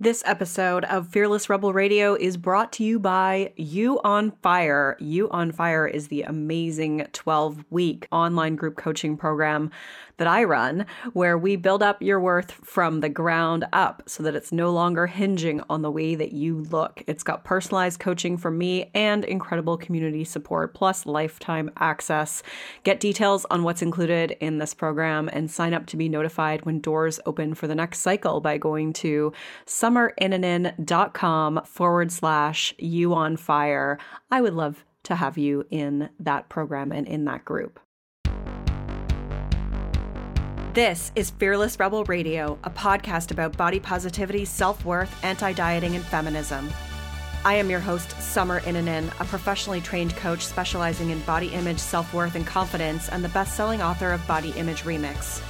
This episode of Fearless Rebel Radio is brought to you by You on Fire. You on Fire is the amazing 12 week online group coaching program that I run, where we build up your worth from the ground up so that it's no longer hinging on the way that you look. It's got personalized coaching from me and incredible community support, plus lifetime access. Get details on what's included in this program and sign up to be notified when doors open for the next cycle by going to summerinnanen.com forward slash you on fire. I would love to have you in that program and in that group. This is Fearless Rebel Radio, a podcast about body positivity, self worth, anti dieting, and feminism. I am your host, Summer Innanen, a professionally trained coach specializing in body image, self worth, and confidence, and the best selling author of Body Image Remix.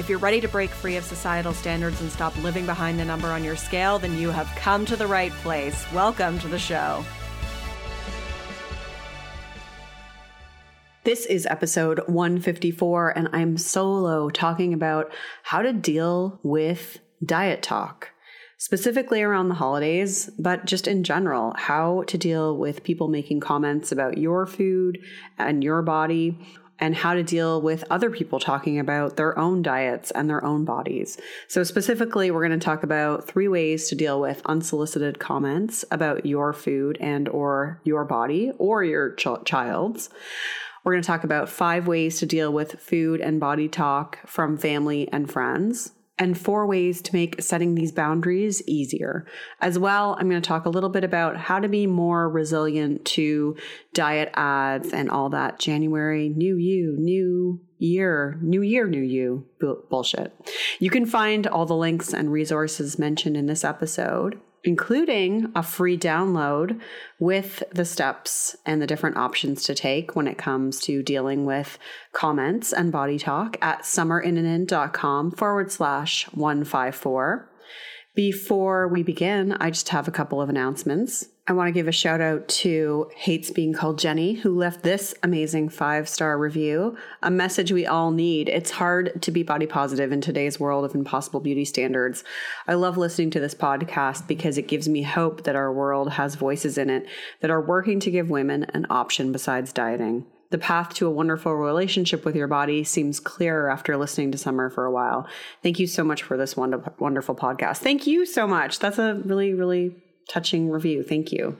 If you're ready to break free of societal standards and stop living behind the number on your scale, then you have come to the right place. Welcome to the show. This is episode 154, and I'm solo talking about how to deal with diet talk, specifically around the holidays, but just in general, how to deal with people making comments about your food and your body, and how to deal with other people talking about their own diets and their own bodies. So, specifically, we're going to talk about three ways to deal with unsolicited comments about your food and or your body or your ch- child's. We're going to talk about five ways to deal with food and body talk from family and friends, and four ways to make setting these boundaries easier. As well, I'm going to talk a little bit about how to be more resilient to diet ads and all that January, new you, new year, new year, new you bullshit. You can find all the links and resources mentioned in this episode including a free download with the steps and the different options to take when it comes to dealing with comments and body talk at summerinnanen.com forward slash 154. Before we begin, I just have a couple of announcements. I want to give a shout out to Hates Being Called Jenny, who left this amazing five star review. A message we all need. It's hard to be body positive in today's world of impossible beauty standards. I love listening to this podcast because it gives me hope that our world has voices in it that are working to give women an option besides dieting. The path to a wonderful relationship with your body seems clearer after listening to Summer for a while. Thank you so much for this wonderful, podcast. Thank you so much. That's a really, really touching review. Thank you.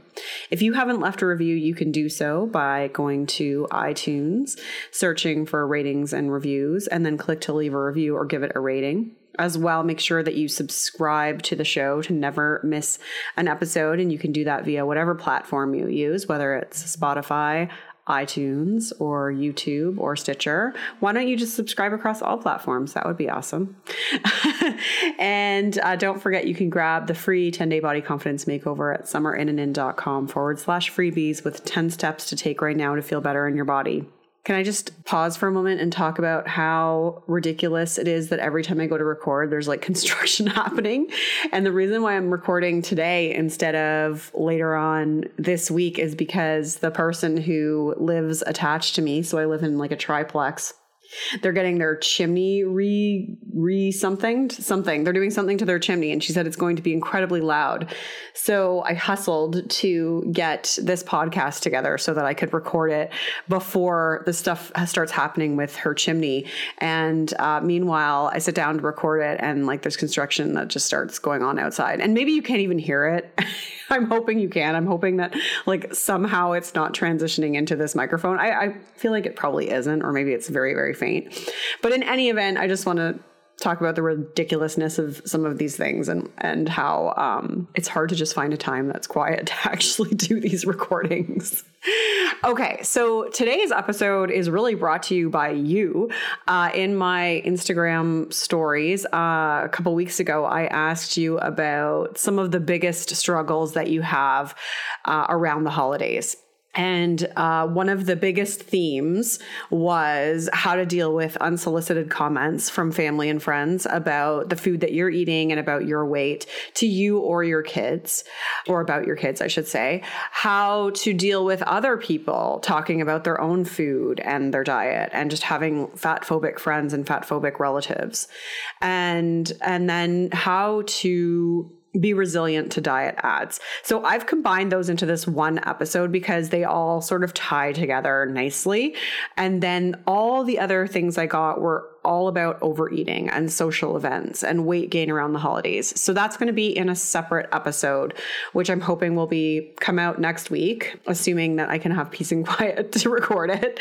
If you haven't left a review, you can do so by going to iTunes, searching for ratings and reviews, and then click to leave a review or give it a rating. As well, make sure that you subscribe to the show to never miss an episode. And you can do that via whatever platform you use, whether it's Spotify, iTunes or YouTube or Stitcher, why don't you just subscribe across all platforms? That would be awesome. and uh, don't forget, you can grab the free 10 day body confidence makeover at summerinnanen.com forward slash freebies with 10 steps to take right now to feel better in your body. Can I just pause for a moment and talk about how ridiculous it is that every time I go to record, there's like construction happening? And the reason why I'm recording today instead of later on this week is because the person who lives attached to me, so I live in like a triplex, they're getting their chimney re re something something. They're doing something to their chimney, and she said it's going to be incredibly loud. So I hustled to get this podcast together so that I could record it before the stuff starts happening with her chimney. And uh, meanwhile, I sit down to record it, and like there's construction that just starts going on outside, and maybe you can't even hear it. I'm hoping you can. I'm hoping that like somehow it's not transitioning into this microphone. I, I feel like it probably isn't, or maybe it's very very faint. But in any event, I just want to talk about the ridiculousness of some of these things and and how um, it's hard to just find a time that's quiet to actually do these recordings. okay, so today's episode is really brought to you by you. Uh, in my Instagram stories uh, a couple weeks ago, I asked you about some of the biggest struggles that you have uh, around the holidays. And uh, one of the biggest themes was how to deal with unsolicited comments from family and friends about the food that you're eating and about your weight to you or your kids, or about your kids, I should say. How to deal with other people talking about their own food and their diet, and just having fat phobic friends and fat phobic relatives, and and then how to be resilient to diet ads. So I've combined those into this one episode because they all sort of tie together nicely. And then all the other things I got were all about overeating and social events and weight gain around the holidays. So that's going to be in a separate episode, which I'm hoping will be come out next week, assuming that I can have peace and quiet to record it.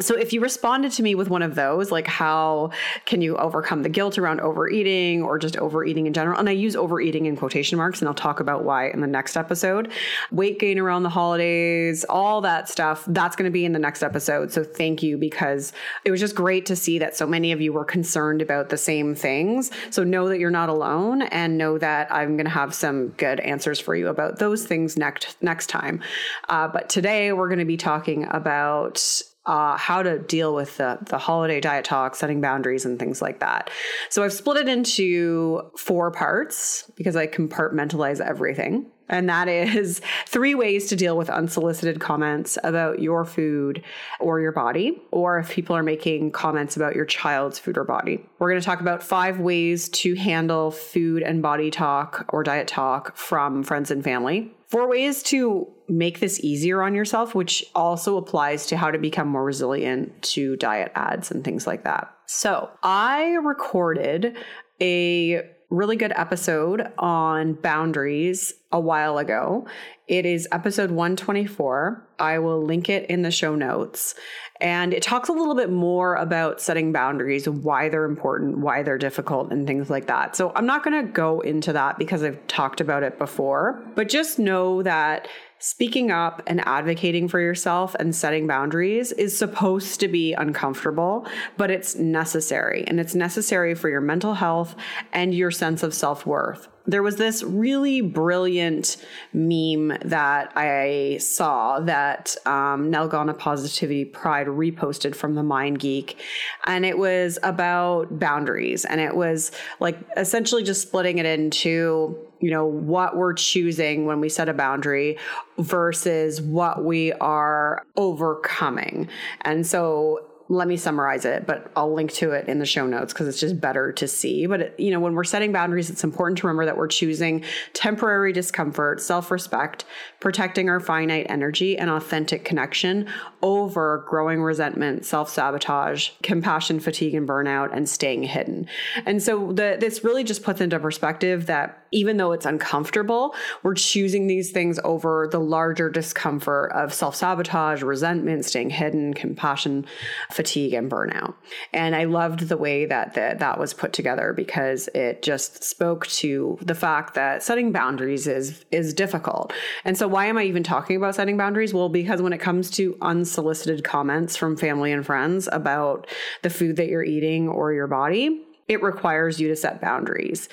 So if you responded to me with one of those, like how can you overcome the guilt around overeating or just overeating in general? And I use overeating in quotation marks, and I'll talk about why in the next episode. Weight gain around the holidays, all that stuff, that's going to be in the next episode. So thank you because it was just great to see that so many of you were concerned about the same things. So know that you're not alone and know that I'm going to have some good answers for you about those things next next time. Uh, but today we're going to be talking about uh, how to deal with the, the holiday diet talk, setting boundaries, and things like that. So I've split it into four parts because I compartmentalize everything. And that is three ways to deal with unsolicited comments about your food or your body, or if people are making comments about your child's food or body. We're going to talk about five ways to handle food and body talk or diet talk from friends and family. Four ways to make this easier on yourself, which also applies to how to become more resilient to diet ads and things like that. So I recorded a really good episode on boundaries a while ago. It is episode 124. I will link it in the show notes. And it talks a little bit more about setting boundaries, why they're important, why they're difficult, and things like that. So I'm not going to go into that because I've talked about it before, but just know that speaking up and advocating for yourself and setting boundaries is supposed to be uncomfortable, but it's necessary. And it's necessary for your mental health and your sense of self worth there was this really brilliant meme that I saw that um, Nalgona Positivity Pride reposted from the Mind Geek. And it was about boundaries. And it was like essentially just splitting it into, you know, what we're choosing when we set a boundary versus what we are overcoming. And so let me summarize it, but I'll link to it in the show notes because it's just better to see. But, you know, when we're setting boundaries, it's important to remember that we're choosing temporary discomfort, self respect, protecting our finite energy and authentic connection over growing resentment, self sabotage, compassion fatigue and burnout, and staying hidden. And so the, this really just puts into perspective that even though it's uncomfortable, we're choosing these things over the larger discomfort of self sabotage, resentment, staying hidden, compassion fatigue and burnout. And I loved the way that the, that was put together because it just spoke to the fact that setting boundaries is is difficult. And so why am I even talking about setting boundaries? Well, because when it comes to unsolicited comments from family and friends about the food that you're eating or your body, it requires you to set boundaries.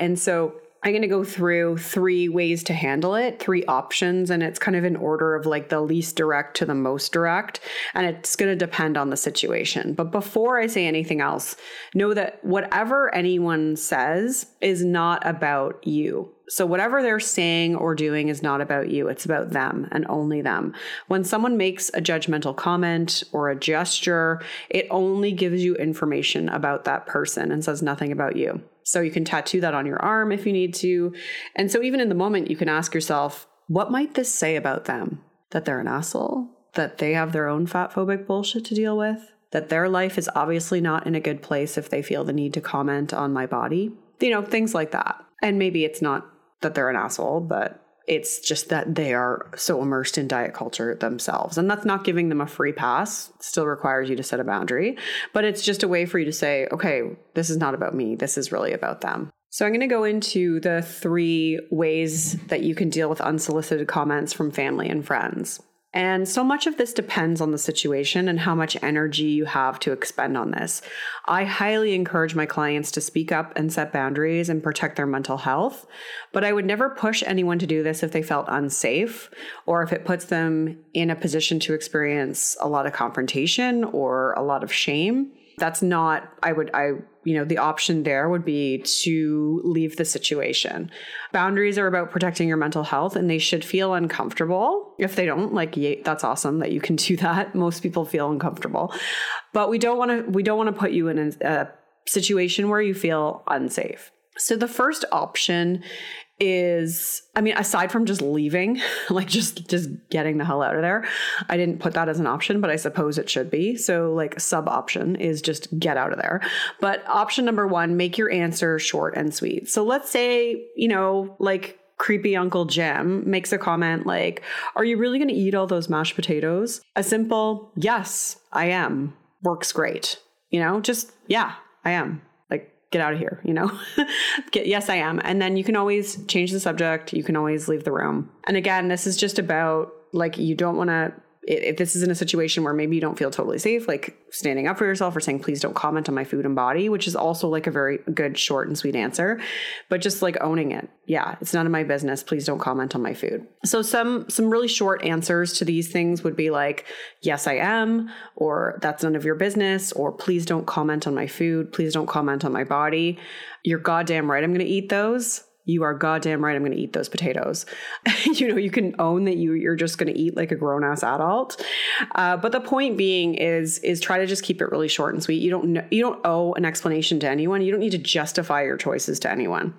And so I'm going to go through three ways to handle it, three options, and it's kind of in order of like the least direct to the most direct. And it's going to depend on the situation. But before I say anything else, know that whatever anyone says is not about you. So, whatever they're saying or doing is not about you, it's about them and only them. When someone makes a judgmental comment or a gesture, it only gives you information about that person and says nothing about you. So you can tattoo that on your arm if you need to. And so even in the moment, you can ask yourself, what might this say about them? That they're an asshole? That they have their own fat phobic bullshit to deal with? That their life is obviously not in a good place if they feel the need to comment on my body? You know, things like that. And maybe it's not that they're an asshole, but it's just that they are so immersed in diet culture themselves. And that's not giving them a free pass. It still requires you to set a boundary, but it's just a way for you to say, okay, this is not about me. This is really about them. So I'm going to go into the three ways that you can deal with unsolicited comments from family and friends. And so much of this depends on the situation and how much energy you have to expend on this. I highly encourage my clients to speak up and set boundaries and protect their mental health, but I would never push anyone to do this if they felt unsafe or if it puts them in a position to experience a lot of confrontation or a lot of shame that's not i would i you know the option there would be to leave the situation. Boundaries are about protecting your mental health and they should feel uncomfortable. If they don't like that's awesome that you can do that. Most people feel uncomfortable. But we don't want to we don't want to put you in a, a situation where you feel unsafe. So the first option is I mean aside from just leaving, like just just getting the hell out of there. I didn't put that as an option, but I suppose it should be. So like sub option is just get out of there. But option number 1, make your answer short and sweet. So let's say, you know, like creepy Uncle Jim makes a comment like, Are you really going to eat all those mashed potatoes? A simple, Yes, I am, works great. You know, just, yeah, I am get out of here, you know? get, yes, I am. And then you can always change the subject. You can always leave the room. And again, this is just about like, you don't want to if this is in a situation where maybe you don't feel totally safe, like standing up for yourself or saying, please don't comment on my food and body, which is also like a very good, short and sweet answer, but just like owning it. Yeah, it's none of my business. Please don't comment on my food. So some, some really short answers to these things would be like, yes, I am, or that's none of your business, or please don't comment on my food. Please don't comment on my body. You're goddamn right. I'm going to eat those you are goddamn right i'm going to eat those potatoes you know you can own that you you're just going to eat like a grown ass adult uh, but the point being is is try to just keep it really short and sweet you don't know, you don't owe an explanation to anyone you don't need to justify your choices to anyone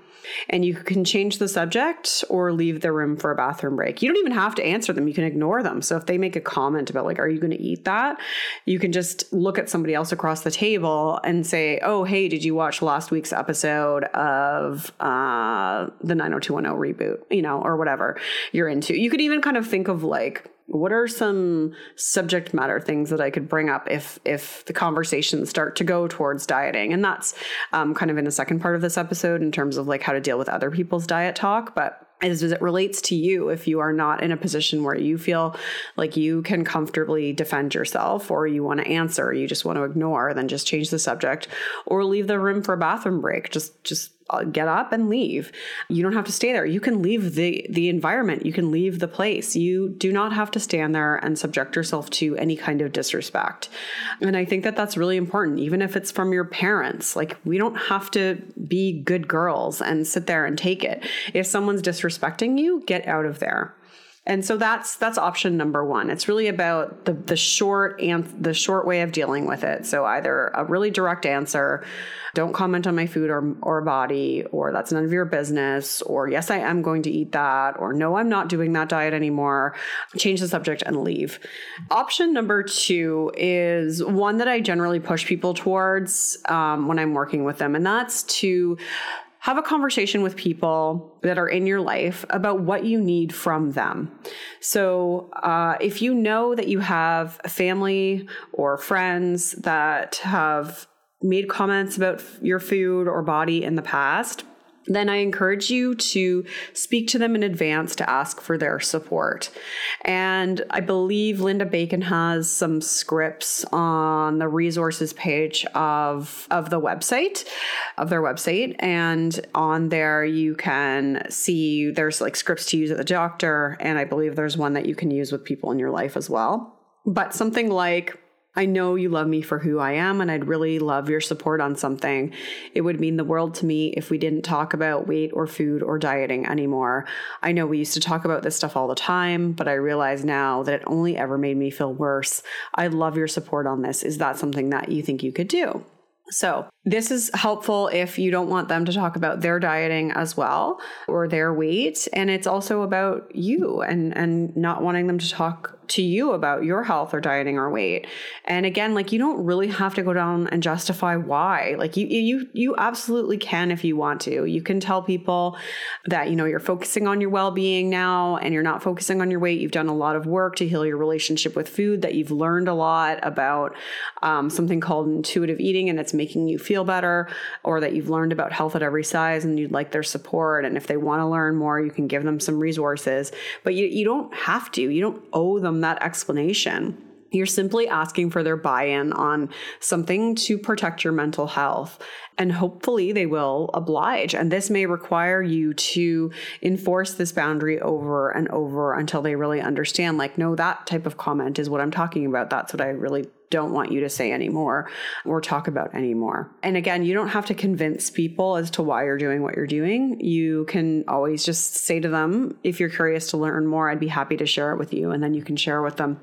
and you can change the subject or leave the room for a bathroom break. You don't even have to answer them, you can ignore them. So if they make a comment about, like, are you going to eat that? You can just look at somebody else across the table and say, oh, hey, did you watch last week's episode of uh, the 90210 reboot, you know, or whatever you're into? You could even kind of think of like, what are some subject matter things that I could bring up if if the conversations start to go towards dieting? And that's um, kind of in the second part of this episode in terms of like how to deal with other people's diet talk, but as it relates to you if you are not in a position where you feel like you can comfortably defend yourself or you want to answer you just want to ignore then just change the subject or leave the room for a bathroom break just just Uh, get up and leave. You don't have to stay there. You can leave the the environment. You can leave the place. You do not have to stand there and subject yourself to any kind of disrespect. And I think that that's really important even if it's from your parents. Like we don't have to be good girls and sit there and take it. If someone's disrespecting you, get out of there. And so that's that's option number one. It's really about the the short and the short way of dealing with it. So either a really direct answer, don't comment on my food or or body, or that's none of your business, or yes, I am going to eat that, or no, I'm not doing that diet anymore. Change the subject and leave. Option number two is one that I generally push people towards um, when I'm working with them, and that's to have a conversation with people that are in your life about what you need from them. So, uh, if you know that you have family or friends that have made comments about your food or body in the past, then I encourage you to speak to them in advance to ask for their support. And I believe Linda Bacon has some scripts on the resources page of, of the website, of their website. And on there, you can see there's like scripts to use at the doctor. And I believe there's one that you can use with people in your life as well. But something like, I know you love me for who I am, and I'd really love your support on something. It would mean the world to me if we didn't talk about weight or food or dieting anymore. I know we used to talk about this stuff all the time, but I realize now that it only ever made me feel worse. I'd love your support on this. Is that something that you think you could do? So, this is helpful if you don't want them to talk about their dieting as well or their weight. And it's also about you and, and not wanting them to talk to you about your health or dieting or weight. And again, like you don't really have to go down and justify why. Like you you you absolutely can if you want to. You can tell people that you know you're focusing on your well-being now and you're not focusing on your weight. You've done a lot of work to heal your relationship with food, that you've learned a lot about um, something called intuitive eating and it's making you feel better, or that you've learned about health at every size and you'd like their support. And if they want to learn more, you can give them some resources. But you, you don't have to. You don't owe them Um, that explanation. You're simply asking for their buy in on something to protect your mental health. And hopefully they will oblige. And this may require you to enforce this boundary over and over until they really understand, like, no, that type of comment is what I'm talking about. That's what I really don't want you to say anymore or talk about anymore. And again, you don't have to convince people as to why you're doing what you're doing. You can always just say to them, if you're curious to learn more, I'd be happy to share it with you. And then you can share with them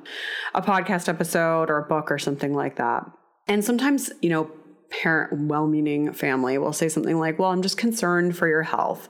a podcast episode or a book or something like that. And sometimes, you know, parent well-meaning family will say something like well i'm just concerned for your health.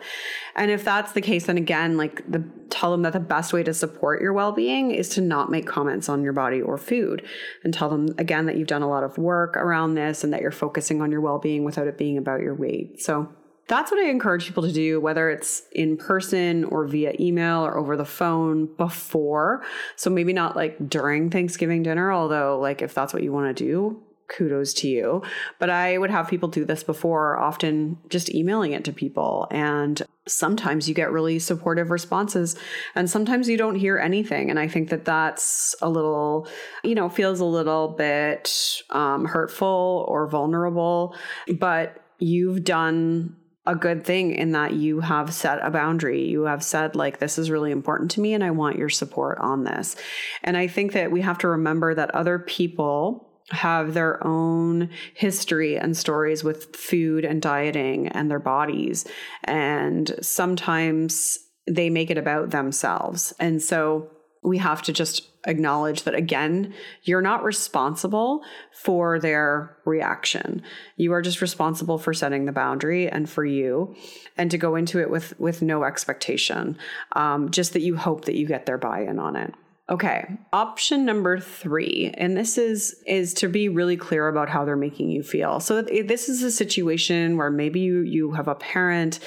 And if that's the case then again like the tell them that the best way to support your well-being is to not make comments on your body or food. And tell them again that you've done a lot of work around this and that you're focusing on your well-being without it being about your weight. So that's what I encourage people to do, whether it's in person or via email or over the phone before. So maybe not like during Thanksgiving dinner, although, like, if that's what you want to do, kudos to you. But I would have people do this before, often just emailing it to people. And sometimes you get really supportive responses, and sometimes you don't hear anything. And I think that that's a little, you know, feels a little bit um, hurtful or vulnerable. But you've done a good thing in that you have set a boundary. You have said, like, this is really important to me and I want your support on this. And I think that we have to remember that other people have their own history and stories with food and dieting and their bodies. And sometimes they make it about themselves. And so we have to just acknowledge that again, you're not responsible for their reaction. You are just responsible for setting the boundary and for you, and to go into it with with no expectation, um, just that you hope that you get their buy-in on it. Okay, option number three, and this is is to be really clear about how they're making you feel. So this is a situation where maybe you you have a parent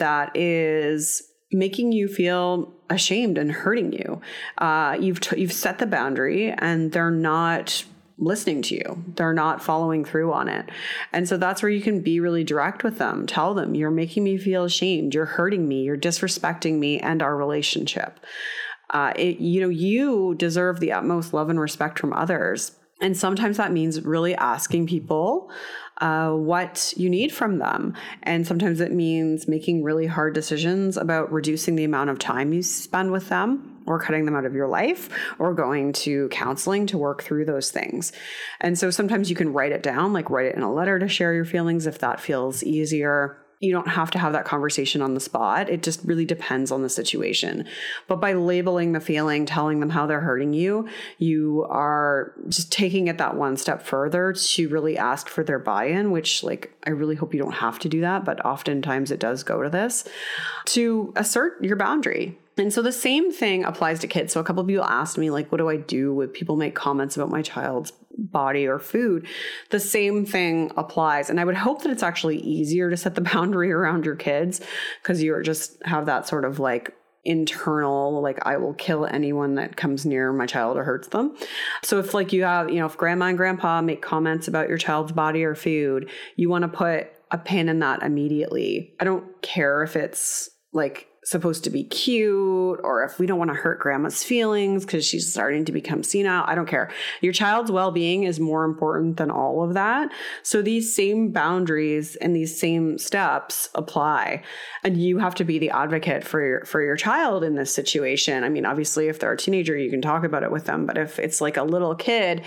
that is making you feel ashamed and hurting you. Uh, you've t- you've set the boundary, and they're not listening to you. They're not following through on it. And so that's where you can be really direct with them. Tell them, you're making me feel ashamed. You're hurting me. You're disrespecting me and our relationship. Uh, it, you know, you deserve the utmost love and respect from others. And sometimes that means really asking people uh, what you need from them. And sometimes it means making really hard decisions about reducing the amount of time you spend with them or cutting them out of your life or going to counseling to work through those things. And so sometimes you can write it down, like write it in a letter to share your feelings if that feels easier you don't have to have that conversation on the spot. It just really depends on the situation. But by labeling the feeling, telling them how they're hurting you, you are just taking it that one step further to really ask for their buy in, which, like, I really hope you don't have to do that, but oftentimes it does go to this to assert your boundary. And so the same thing applies to kids. So a couple of people asked me, like, what do I do when people make comments about my child's body or food? The same thing applies. And I would hope that it's actually easier to set the boundary around your kids because you just have that sort of like internal like i will kill anyone that comes near my child or hurts them so if like you have you know if grandma and grandpa make comments about your child's body or food you want to put a pin in that immediately i don't care if it's like supposed to be cute or if we don't want to hurt grandma's feelings because she's starting to become senile. I don't care. Your child's well being is more important than all of that. So these same boundaries and these same steps apply. And you have to be the advocate for your, for your child in this situation. I mean, obviously, if they're a teenager, you can talk about it with them. But if it's like a little kid,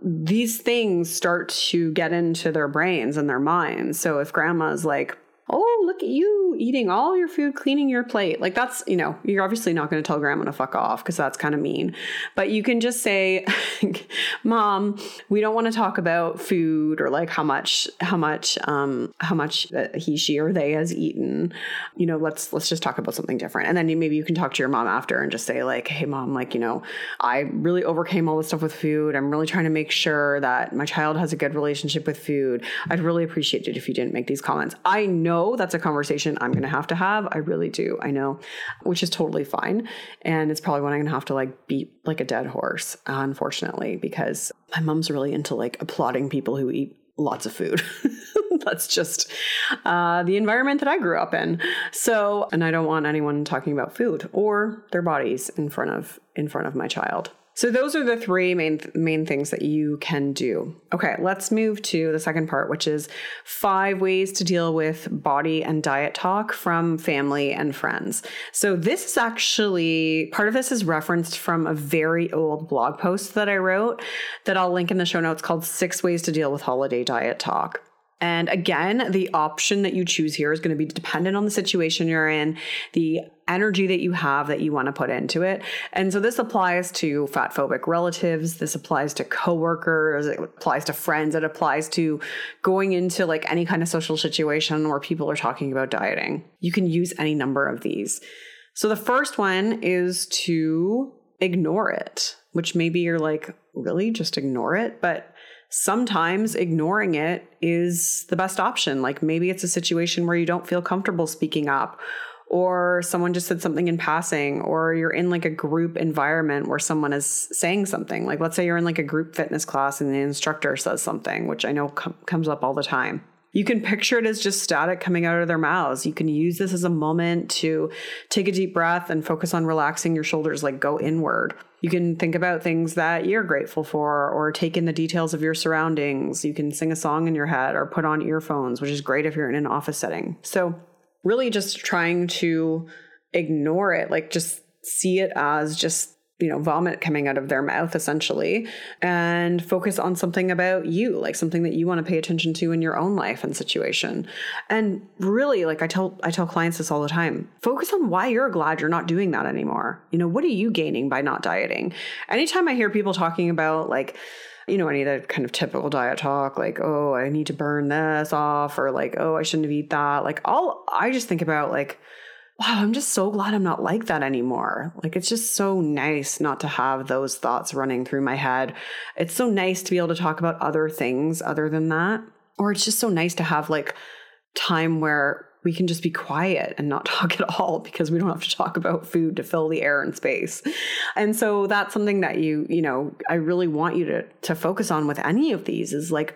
these things start to get into their brains and their minds. So if grandma's like, oh, look at you eating all your food, cleaning your plate. Like that's, you know, you're obviously not going to tell grandma to fuck off because that's kind of mean. But you can just say, "Mom, we don't want to talk about food or like how much how much um how much he she or they has eaten. You know, let's let's just talk about something different." And then maybe you can talk to your mom after and just say like, "Hey mom, like, you know, I really overcame all this stuff with food. I'm really trying to make sure that my child has a good relationship with food. I'd really appreciate it if you didn't make these comments. I know know that's a conversation I'm going to have to have. I really do. I know, which is totally fine. And it's probably one I'm going to have to like beat like a dead horse, unfortunately, because my mom's really into like applauding people who eat lots of food. That's just uh, the environment that I grew up in. So, and I don't want anyone talking about food or their bodies in front of in front of my child. So those are the three main main things that you can do. Okay, let's move to the second part, which is five ways to deal with body and diet talk from family and friends. So this is actually part of this is referenced from a very old blog post that I wrote that I'll link in the show notes called 6 ways to deal with holiday diet talk. And again, the option that you choose here is going to be dependent on the situation you're in, the energy that you have that you want to put into it. And so this applies to fat phobic relatives, this applies to coworkers, it applies to friends, it applies to going into like any kind of social situation where people are talking about dieting. You can use any number of these. So the first one is to ignore it, which maybe you're like, really just ignore it, but sometimes ignoring it is the best option. Like maybe it's a situation where you don't feel comfortable speaking up or someone just said something in passing or you're in like a group environment where someone is saying something like let's say you're in like a group fitness class and the instructor says something which i know com- comes up all the time you can picture it as just static coming out of their mouths. You can use this as a moment to take a deep breath and focus on relaxing your shoulders, like go inward. You can think about things that you're grateful for or take in the details of your surroundings. You can sing a song in your head or put on earphones, which is great if you're in an office setting. So, really just trying to ignore it, like just see it as just you know, vomit coming out of their mouth essentially, and focus on something about you, like something that you want to pay attention to in your own life and situation. And really, like I tell I tell clients this all the time, focus on why you're glad you're not doing that anymore. You know, what are you gaining by not dieting? Anytime I hear people talking about like you know, any of that kind of typical diet talk, like, oh, I need to burn this off, or like, oh, I shouldn't have eat that. Like, all I just think about, like, wow, I'm just so glad I'm not like that anymore. Like, it's just so nice not to have those thoughts running through my head. It's so nice to be able to talk about other things other than that. Or it's just so nice to have like time where we can just be quiet and not talk at all because we don't have to talk about food to fill the air and space. And so that's something that you, you know, I really want you to to focus on with any of these is like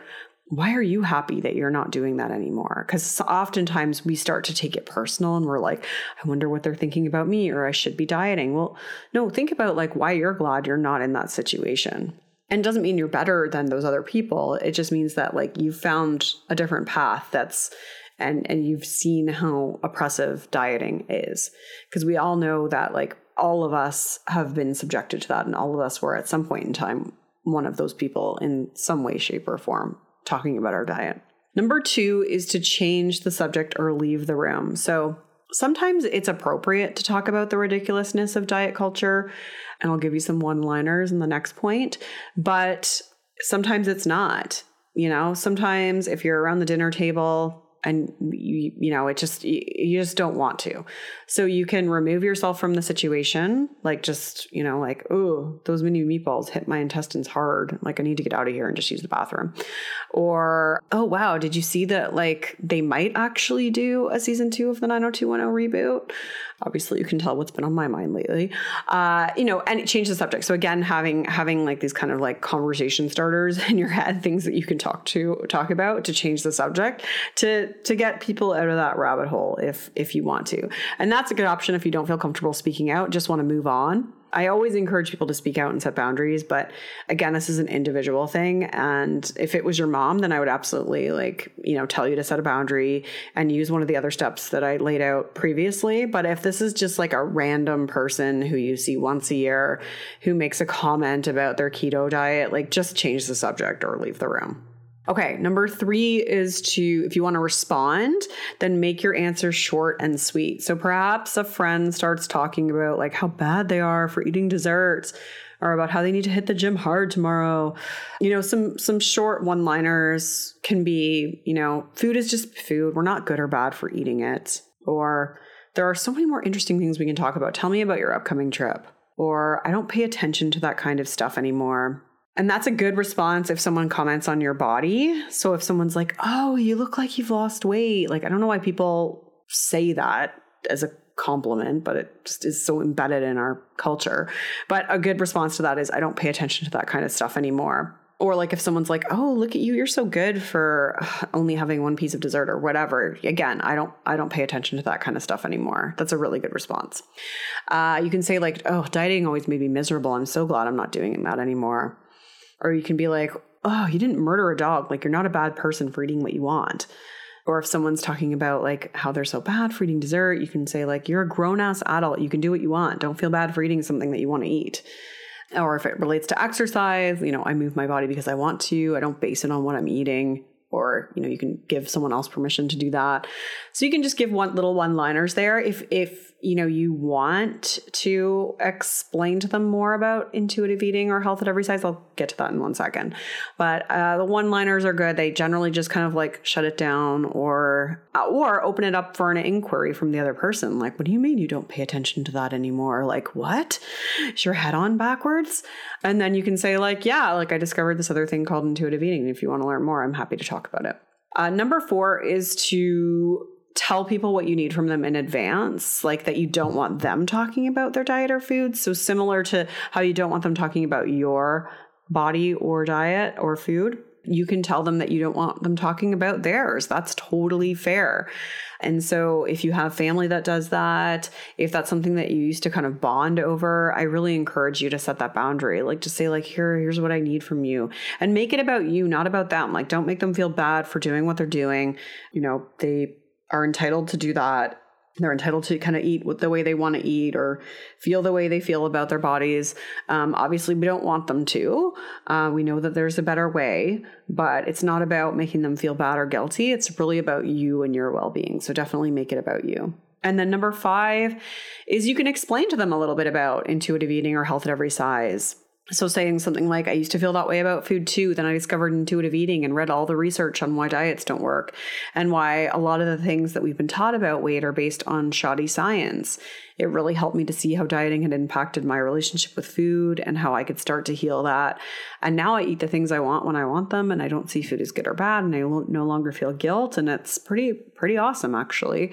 why are you happy that you're not doing that anymore? Because oftentimes we start to take it personal and we're like, I wonder what they're thinking about me or I should be dieting. Well, no, think about like why you're glad you're not in that situation. And doesn't mean you're better than those other people. It just means that like you found a different path that's and and you've seen how oppressive dieting is. Because we all know that like all of us have been subjected to that and all of us were at some point in time one of those people in some way, shape, or form talking about our diet. Number two is to change the subject or leave the room. So sometimes it's appropriate to talk about the ridiculousness of diet culture, and I'll give you some one liners in the next point, but sometimes it's not. You know, sometimes if you're around the dinner table, and you, you know it just you just don't want to. So you can remove yourself from the situation like just you know like oh those mini meatballs hit my intestines hard. Like i need to get out of here and just use the bathroom. Or oh wow did you see that like they might actually do a season two of the 90210 reboot obviously you can tell what's been on my mind lately. Uh, you know and change the subject. So again having having like these kind of like conversation starters in your head things that you can talk to talk about to change the subject to to get people out of that rabbit hole if if you want to. And that's a good option if you don't feel comfortable speaking out. Just want to move on I always encourage people to speak out and set boundaries, but again, this is an individual thing. And if it was your mom, then I would absolutely like, you know, tell you to set a boundary and use one of the other steps that I laid out previously. But if this is just like a random person who you see once a year who makes a comment about their keto diet, like just change the subject or leave the room. Okay, number three is to, if you want to respond, then make your answer short and sweet. So perhaps a friend starts talking about like how bad they are for eating desserts or about how they need to hit the gym hard tomorrow. You know, some some short one-liners can be, you know, food is just food. We're not good or bad for eating it. Or there are so many more interesting things we can talk about. Tell me about your upcoming trip. Or I don't pay attention to that kind of stuff anymore. And that's a good response if someone comments on your body. So if someone's like, oh, you look like you've lost weight, like, I don't know why people say that as a compliment, but it just is so embedded in our culture. But a good response to that is, I don't pay attention to that kind of stuff anymore. Or like if someone's like, "Oh, look at you, you're so good for only having one piece of dessert or whatever." Again, I don't I don't pay attention to that kind of stuff anymore. That's a really good response. Uh, you can say like, "Oh, dieting always made me miserable. I'm so glad I'm not doing that anymore." Or you can be like, oh, you didn't murder a dog. Like, you're not a bad person for eating what you want. Or if someone's talking about like how they're so bad for eating dessert, you can say, like, you're a grown ass adult. You can do what you want. Don't feel bad for eating something that you want to eat. Or if it relates to exercise, you know, I move my body because I want to. I don't base it on what I'm eating or you know you can give someone else permission to do that so you can just give one little one liners there if if you know you want to explain to them more about intuitive eating or health at every size i'll get to that in one second. But uh, the one liners are good. They generally just kind of like shut it down or uh, or open it up for an inquiry from the other person like what do you mean you don't pay attention to that anymore? Like what? Is your head on backwards? And then you can say like yeah like i discovered this other thing called intuitive eating. If you want to learn more i'm happy to talk about it. Uh, number four is to tell people what you need from them in advance, like that you don't want them talking about their diet or food. So, similar to how you don't want them talking about your body or diet or food, you can tell them that you don't want them talking about theirs. That's totally fair. And so, if you have family that does that, if that's something that you used to kind of bond over, I really encourage you to set that boundary. Like, to say, like, here, here's what I need from you, and make it about you, not about them. Like, don't make them feel bad for doing what they're doing. You know, they are entitled to do that. They're entitled to kind of eat the way they want to eat or feel the way they feel about their bodies. Um, obviously, we don't want them to. Uh, we know that there's a better way, but it's not about making them feel bad or guilty. It's really about you and your well being. So definitely make it about you. And then number five is you can explain to them a little bit about intuitive eating or health at every size. So, saying something like, I used to feel that way about food too. Then I discovered intuitive eating and read all the research on why diets don't work and why a lot of the things that we've been taught about weight are based on shoddy science. It really helped me to see how dieting had impacted my relationship with food and how I could start to heal that. And now I eat the things I want when I want them and I don't see food as good or bad and I no longer feel guilt. And it's pretty, pretty awesome actually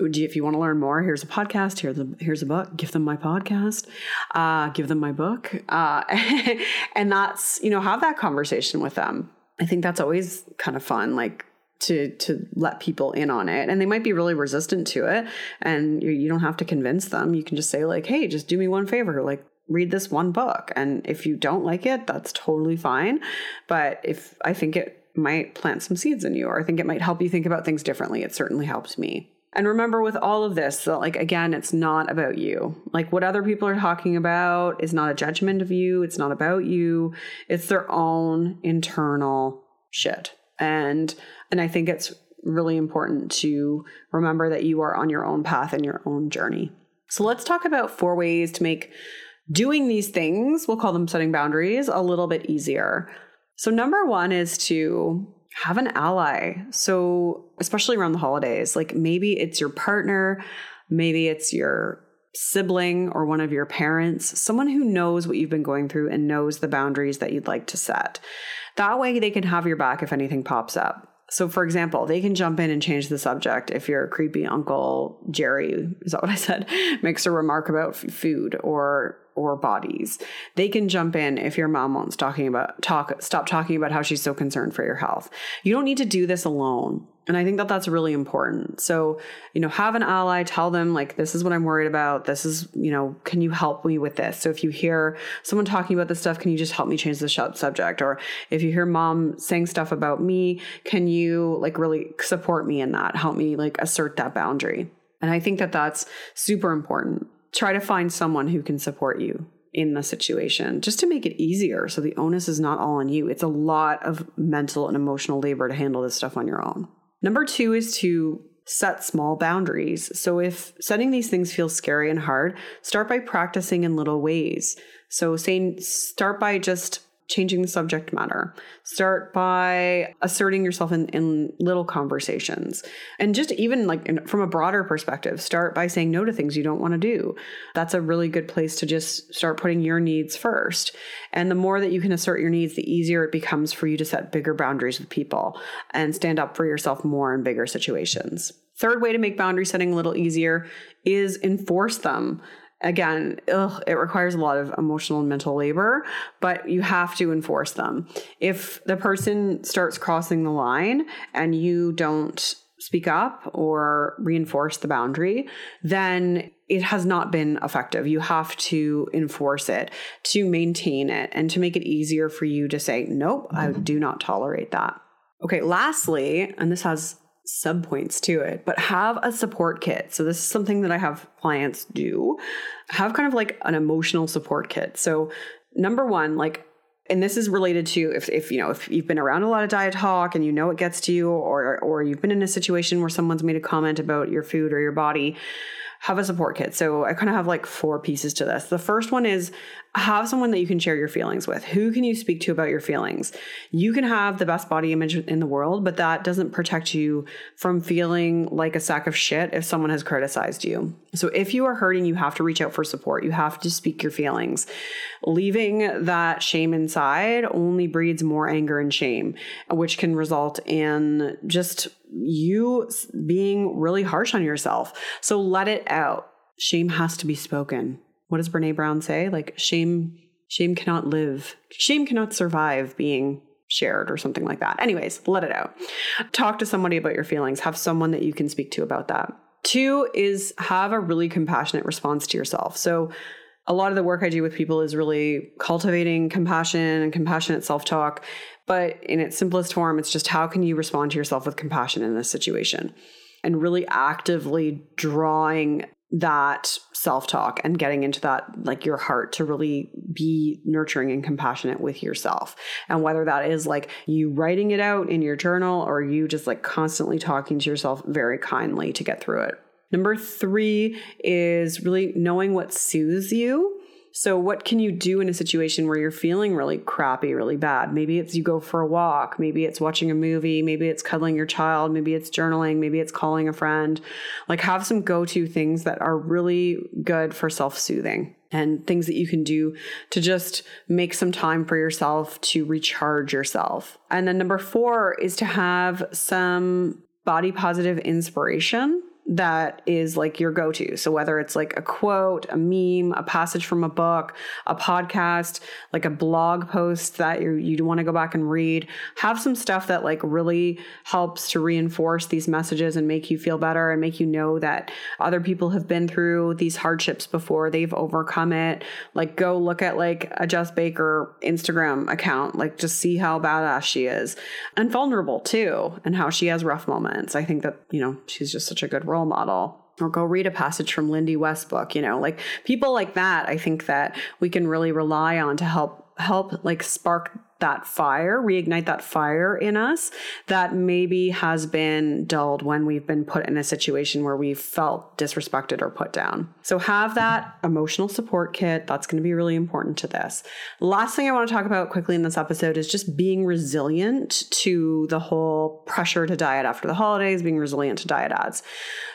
if you want to learn more, here's a podcast. Here's a here's a book. Give them my podcast. Uh, give them my book. Uh, and that's you know have that conversation with them. I think that's always kind of fun. Like to to let people in on it and they might be really resistant to it and you, you don't have to convince them you can just say like hey just do me one favor like read this one book and if you don't like it that's totally fine but if i think it might plant some seeds in you or i think it might help you think about things differently it certainly helped me and remember with all of this, that like again, it's not about you. Like what other people are talking about is not a judgment of you. It's not about you. It's their own internal shit. And and I think it's really important to remember that you are on your own path and your own journey. So let's talk about four ways to make doing these things, we'll call them setting boundaries, a little bit easier. So number 1 is to have an ally. So, especially around the holidays, like maybe it's your partner, maybe it's your sibling or one of your parents, someone who knows what you've been going through and knows the boundaries that you'd like to set. That way, they can have your back if anything pops up. So, for example, they can jump in and change the subject if your creepy uncle Jerry, is that what I said, makes a remark about f- food or or bodies. They can jump in if your mom wants talking about talk stop talking about how she's so concerned for your health. You don't need to do this alone. And I think that that's really important. So, you know, have an ally, tell them like this is what I'm worried about. This is, you know, can you help me with this? So if you hear someone talking about this stuff, can you just help me change the subject? Or if you hear mom saying stuff about me, can you like really support me in that? Help me like assert that boundary. And I think that that's super important try to find someone who can support you in the situation just to make it easier so the onus is not all on you. It's a lot of mental and emotional labor to handle this stuff on your own. Number two is to set small boundaries. So if setting these things feels scary and hard, start by practicing in little ways. So saying start by just changing the subject matter. Start by asserting yourself in, in little conversations. And just even like in, from a broader perspective, start by saying no to things you don't want to do. That's a really good place to just start putting your needs first. And the more that you can assert your needs, the easier it becomes for you to set bigger boundaries with people and stand up for yourself more in bigger situations. Third way to make boundary setting a little easier is enforce them again, ugh, it requires a lot of emotional and mental labor, but you have to enforce them. If the person starts crossing the line and you don't speak up or reinforce the boundary, then it has not been effective. You have to enforce it to maintain it and to make it easier for you to say, nope, I mm-hmm. do not tolerate that. Okay, lastly, and this has sub points to it, but have a support kit. So this is something that I have clients do. Have kind of like an emotional support kit. So number one, like and this is related to if, if you know if you've been around a lot of diet talk and you know it gets to you or or you've been in a situation where someone's made a comment about your food or your body have a support kit. So I kind of have like four pieces to this. The first one is have someone that you can share your feelings with. Who can you speak to about your feelings? You can have the best body image in the world, but that doesn't protect you from feeling like a sack of shit if someone has criticized you. So if you are hurting, you have to reach out for support. You have to speak your feelings. Leaving that shame inside only breeds more anger and shame, which can result in just you being really harsh on yourself. So let it out. Shame has to be spoken what does Brene Brown say? Like shame shame cannot live. Shame cannot survive being shared or something like that. Anyways, let it out. Talk to somebody about your feelings. Have someone that you can speak to about that. Two is have a really compassionate response to yourself. So a lot of the work I do with people is really cultivating compassion and compassionate self talk. But in its simplest form, it's just how can you respond to yourself with compassion in this situation? And really actively drawing that self talk and getting into that, like your heart to really be nurturing and compassionate with yourself. And whether that is like you writing it out in your journal or you just like constantly talking to yourself very kindly to get through it. Number three is really knowing what soothes you so, what can you do in a situation where you're feeling really crappy, really bad? Maybe it's you go for a walk, maybe it's watching a movie, maybe it's cuddling your child, maybe it's journaling, maybe it's calling a friend. Like, have some go to things that are really good for self soothing and things that you can do to just make some time for yourself to recharge yourself. And then, number four is to have some body positive inspiration that is like your go to. So, whether it's like a quote, a meme, a passage from a book, a podcast, like a blog post that you you want to go back and read, have some stuff that like really helps to reinforce these messages and make you feel better and make you know that other people have been through these hardships before, they've overcome it. Like, go look at like a Jess Baker Instagram account, like, just see how badass she is and vulnerable too, and how she has rough moments. I think that, you know, she's just such a good role role model or go read a passage from Lindy West book, you know, like people like that, I think that we can really rely on to help help like spark that fire, reignite that fire in us that maybe has been dulled when we've been put in a situation where we've felt disrespected or put down. So have that emotional support kit. That's going to be really important to this. Last thing I want to talk about quickly in this episode is just being resilient to the whole pressure to diet after the holidays, being resilient to diet ads.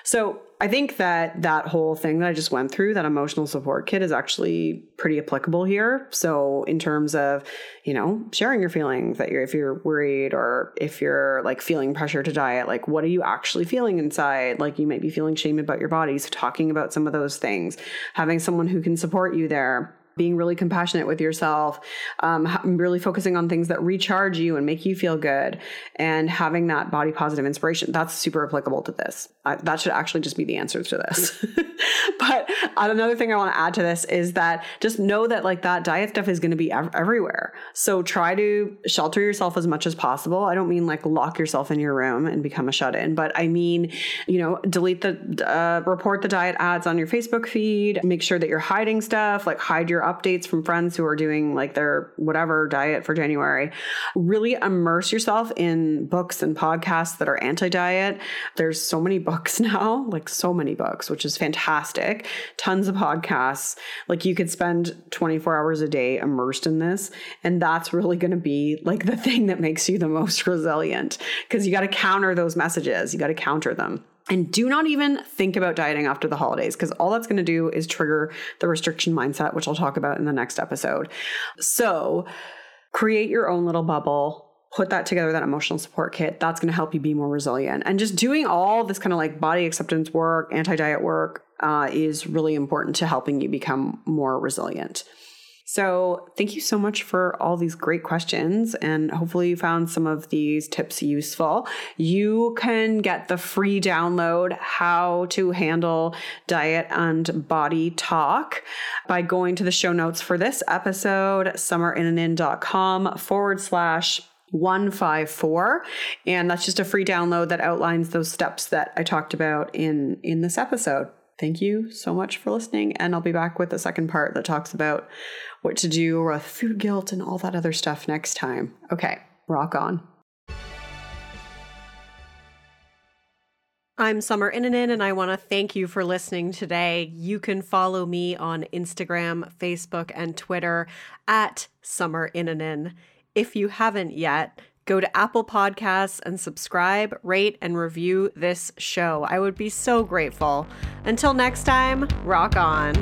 So I think that that whole thing that I just went through, that emotional support kit, is actually pretty applicable here. So, in terms of, you know, sharing your feelings that you're, if you're worried or if you're like feeling pressure to diet, like what are you actually feeling inside? Like you might be feeling shame about your body. So, talking about some of those things, having someone who can support you there being really compassionate with yourself, um, really focusing on things that recharge you and make you feel good, and having that body positive inspiration. That's super applicable to this. I, that should actually just be the answer to this. but another thing I want to add to this is that just know that like that diet stuff is going to be ev- everywhere. So try to shelter yourself as much as possible. I don't mean like lock yourself in your room and become a shut in, but I mean, you know, delete the, uh, report the diet ads on your Facebook feed, make sure that you're hiding stuff, like hide your updates from friends who are doing like their whatever diet for January. Really immerse yourself in books and podcasts that are anti diet. There's so many books now, like so many books, which is fantastic. Tons of podcasts. Like you could spend 24 hours a day immersed in this. And that's really going to be like the thing that makes you the most resilient because you got to counter those messages. You got to counter them. And do not even think about dieting after the holidays because all that's going to do is trigger the restriction mindset, which I'll talk about in the next episode. So, create your own little bubble. Put that together, that emotional support kit. That's going to help you be more resilient. And just doing all this kind of like body acceptance work, anti diet work uh, is really important to helping you become more resilient. So, thank you so much for all these great questions, and hopefully, you found some of these tips useful. You can get the free download, How to Handle Diet and Body Talk, by going to the show notes for this episode, summerinnanen.com forward slash 154 and that's just a free download that outlines those steps that I talked about in in this episode. Thank you so much for listening and I'll be back with the second part that talks about what to do with food guilt and all that other stuff next time. Okay, rock on. I'm Summer Innanen, and I want to thank you for listening today. You can follow me on Instagram, Facebook, and Twitter at Summer Innanen. If you haven't yet, go to Apple Podcasts and subscribe, rate, and review this show. I would be so grateful. Until next time, rock on.